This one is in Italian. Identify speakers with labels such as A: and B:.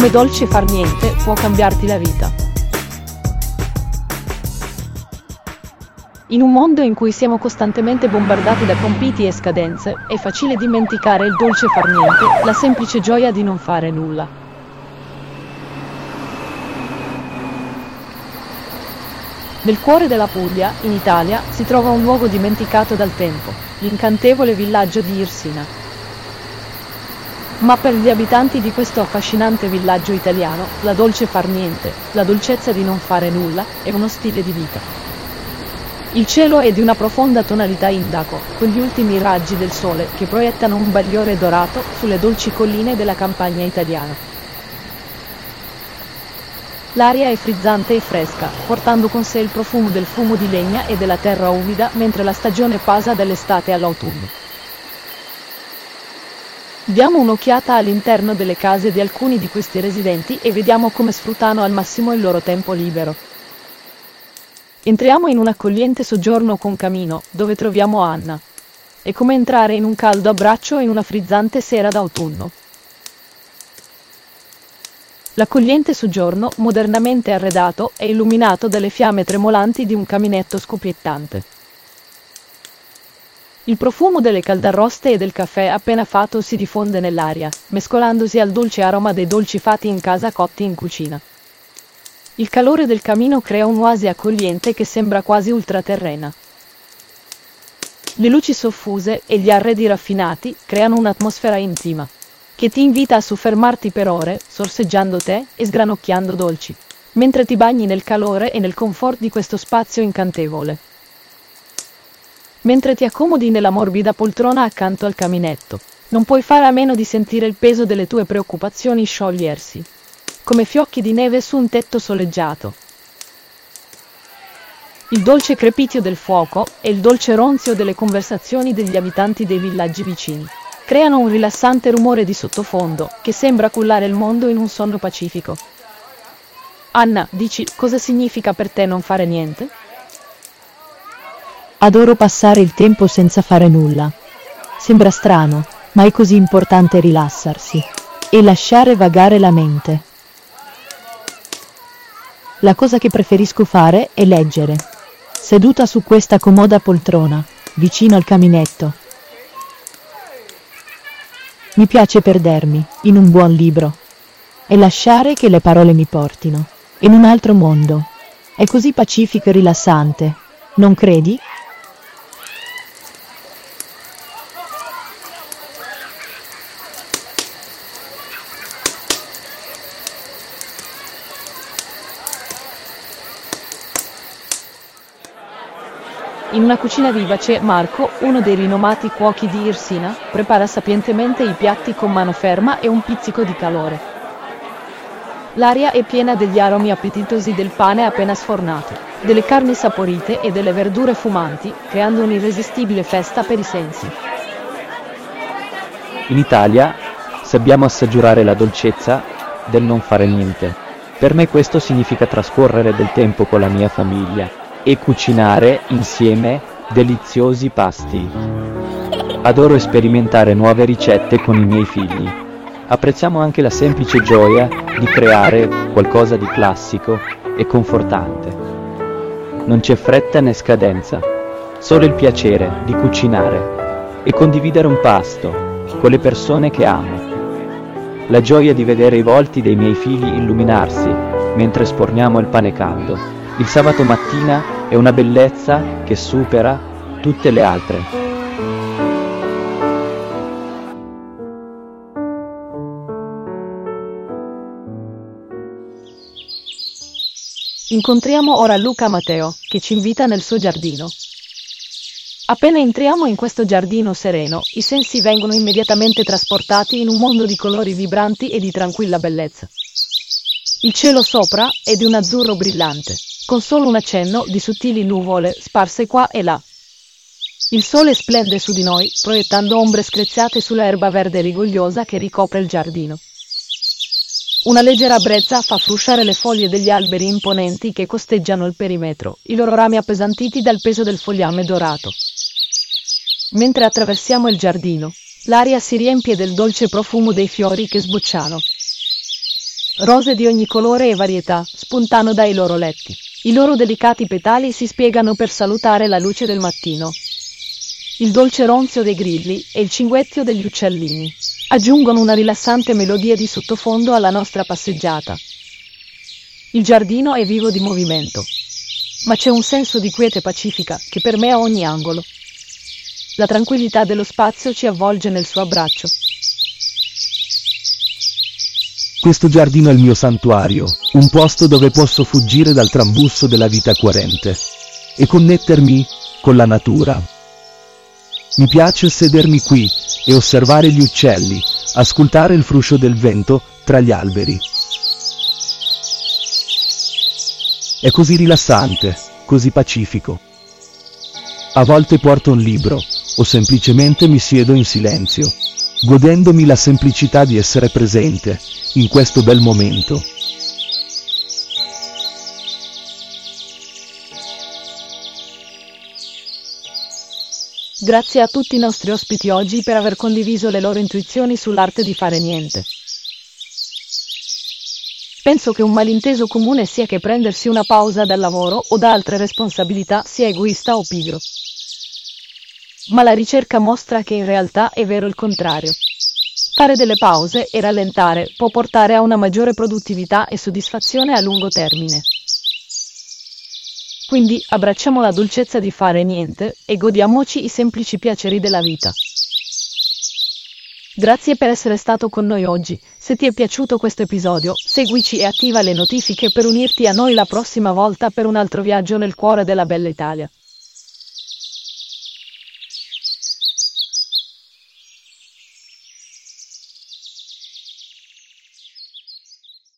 A: Come dolce far niente può cambiarti la vita. In un mondo in cui siamo costantemente bombardati da compiti e scadenze, è facile dimenticare il dolce far niente, la semplice gioia di non fare nulla. Nel cuore della Puglia, in Italia, si trova un luogo dimenticato dal tempo, l'incantevole villaggio di Irsina. Ma per gli abitanti di questo affascinante villaggio italiano, la dolce far niente, la dolcezza di non fare nulla, è uno stile di vita. Il cielo è di una profonda tonalità indaco, con gli ultimi raggi del sole che proiettano un bagliore dorato sulle dolci colline della campagna italiana. L'aria è frizzante e fresca, portando con sé il profumo del fumo di legna e della terra umida mentre la stagione passa dall'estate all'autunno. Diamo un'occhiata all'interno delle case di alcuni di questi residenti e vediamo come sfruttano al massimo il loro tempo libero. Entriamo in un accogliente soggiorno con camino, dove troviamo Anna. È come entrare in un caldo abbraccio in una frizzante sera d'autunno. L'accogliente soggiorno, modernamente arredato, è illuminato dalle fiamme tremolanti di un caminetto scoppiettante. Il profumo delle caldarroste e del caffè appena fatto si diffonde nell'aria, mescolandosi al dolce aroma dei dolci fatti in casa cotti in cucina. Il calore del camino crea un'oasi accogliente che sembra quasi ultraterrena. Le luci soffuse e gli arredi raffinati creano un'atmosfera intima, che ti invita a soffermarti per ore, sorseggiando tè e sgranocchiando dolci, mentre ti bagni nel calore e nel comfort di questo spazio incantevole. Mentre ti accomodi nella morbida poltrona accanto al caminetto, non puoi fare a meno di sentire il peso delle tue preoccupazioni sciogliersi come fiocchi di neve su un tetto soleggiato. Il dolce crepitio del fuoco e il dolce ronzio delle conversazioni degli abitanti dei villaggi vicini creano un rilassante rumore di sottofondo che sembra cullare il mondo in un sonno pacifico. Anna, dici cosa significa per te non fare niente?
B: Adoro passare il tempo senza fare nulla. Sembra strano, ma è così importante rilassarsi e lasciare vagare la mente. La cosa che preferisco fare è leggere. Seduta su questa comoda poltrona, vicino al caminetto. Mi piace perdermi in un buon libro e lasciare che le parole mi portino in un altro mondo. È così pacifico e rilassante, non credi?
A: In una cucina vivace, Marco, uno dei rinomati cuochi di Irsina, prepara sapientemente i piatti con mano ferma e un pizzico di calore. L'aria è piena degli aromi appetitosi del pane appena sfornato, delle carni saporite e delle verdure fumanti, creando un'irresistibile festa per i sensi.
C: In Italia sappiamo assaggiare la dolcezza del non fare niente. Per me questo significa trascorrere del tempo con la mia famiglia, e cucinare insieme deliziosi pasti. Adoro sperimentare nuove ricette con i miei figli. Apprezziamo anche la semplice gioia di creare qualcosa di classico e confortante. Non c'è fretta né scadenza, solo il piacere di cucinare e condividere un pasto con le persone che amo. La gioia di vedere i volti dei miei figli illuminarsi mentre sporniamo il pane caldo il sabato mattina è una bellezza che supera tutte le altre.
A: Incontriamo ora Luca Matteo, che ci invita nel suo giardino. Appena entriamo in questo giardino sereno, i sensi vengono immediatamente trasportati in un mondo di colori vibranti e di tranquilla bellezza. Il cielo sopra è di un azzurro brillante con solo un accenno di sottili nuvole sparse qua e là. Il sole splende su di noi, proiettando ombre screziate sull'erba verde rigogliosa che ricopre il giardino. Una leggera brezza fa frusciare le foglie degli alberi imponenti che costeggiano il perimetro, i loro rami appesantiti dal peso del fogliame dorato. Mentre attraversiamo il giardino, l'aria si riempie del dolce profumo dei fiori che sbocciano. Rose di ogni colore e varietà spuntano dai loro letti. I loro delicati petali si spiegano per salutare la luce del mattino. Il dolce ronzio dei grilli e il cinguettio degli uccellini aggiungono una rilassante melodia di sottofondo alla nostra passeggiata. Il giardino è vivo di movimento, ma c'è un senso di quiete pacifica che permea ogni angolo. La tranquillità dello spazio ci avvolge nel suo abbraccio.
D: Questo giardino è il mio santuario, un posto dove posso fuggire dal trambusto della vita coerente e connettermi con la natura. Mi piace sedermi qui e osservare gli uccelli, ascoltare il fruscio del vento tra gli alberi. È così rilassante, così pacifico. A volte porto un libro o semplicemente mi siedo in silenzio, godendomi la semplicità di essere presente in questo bel momento.
A: Grazie a tutti i nostri ospiti oggi per aver condiviso le loro intuizioni sull'arte di fare niente. Penso che un malinteso comune sia che prendersi una pausa dal lavoro o da altre responsabilità sia egoista o pigro. Ma la ricerca mostra che in realtà è vero il contrario. Fare delle pause e rallentare può portare a una maggiore produttività e soddisfazione a lungo termine. Quindi abbracciamo la dolcezza di fare niente e godiamoci i semplici piaceri della vita. Grazie per essere stato con noi oggi. Se ti è piaciuto questo episodio, seguici e attiva le notifiche per unirti a noi la prossima volta per un altro viaggio nel cuore della bella Italia.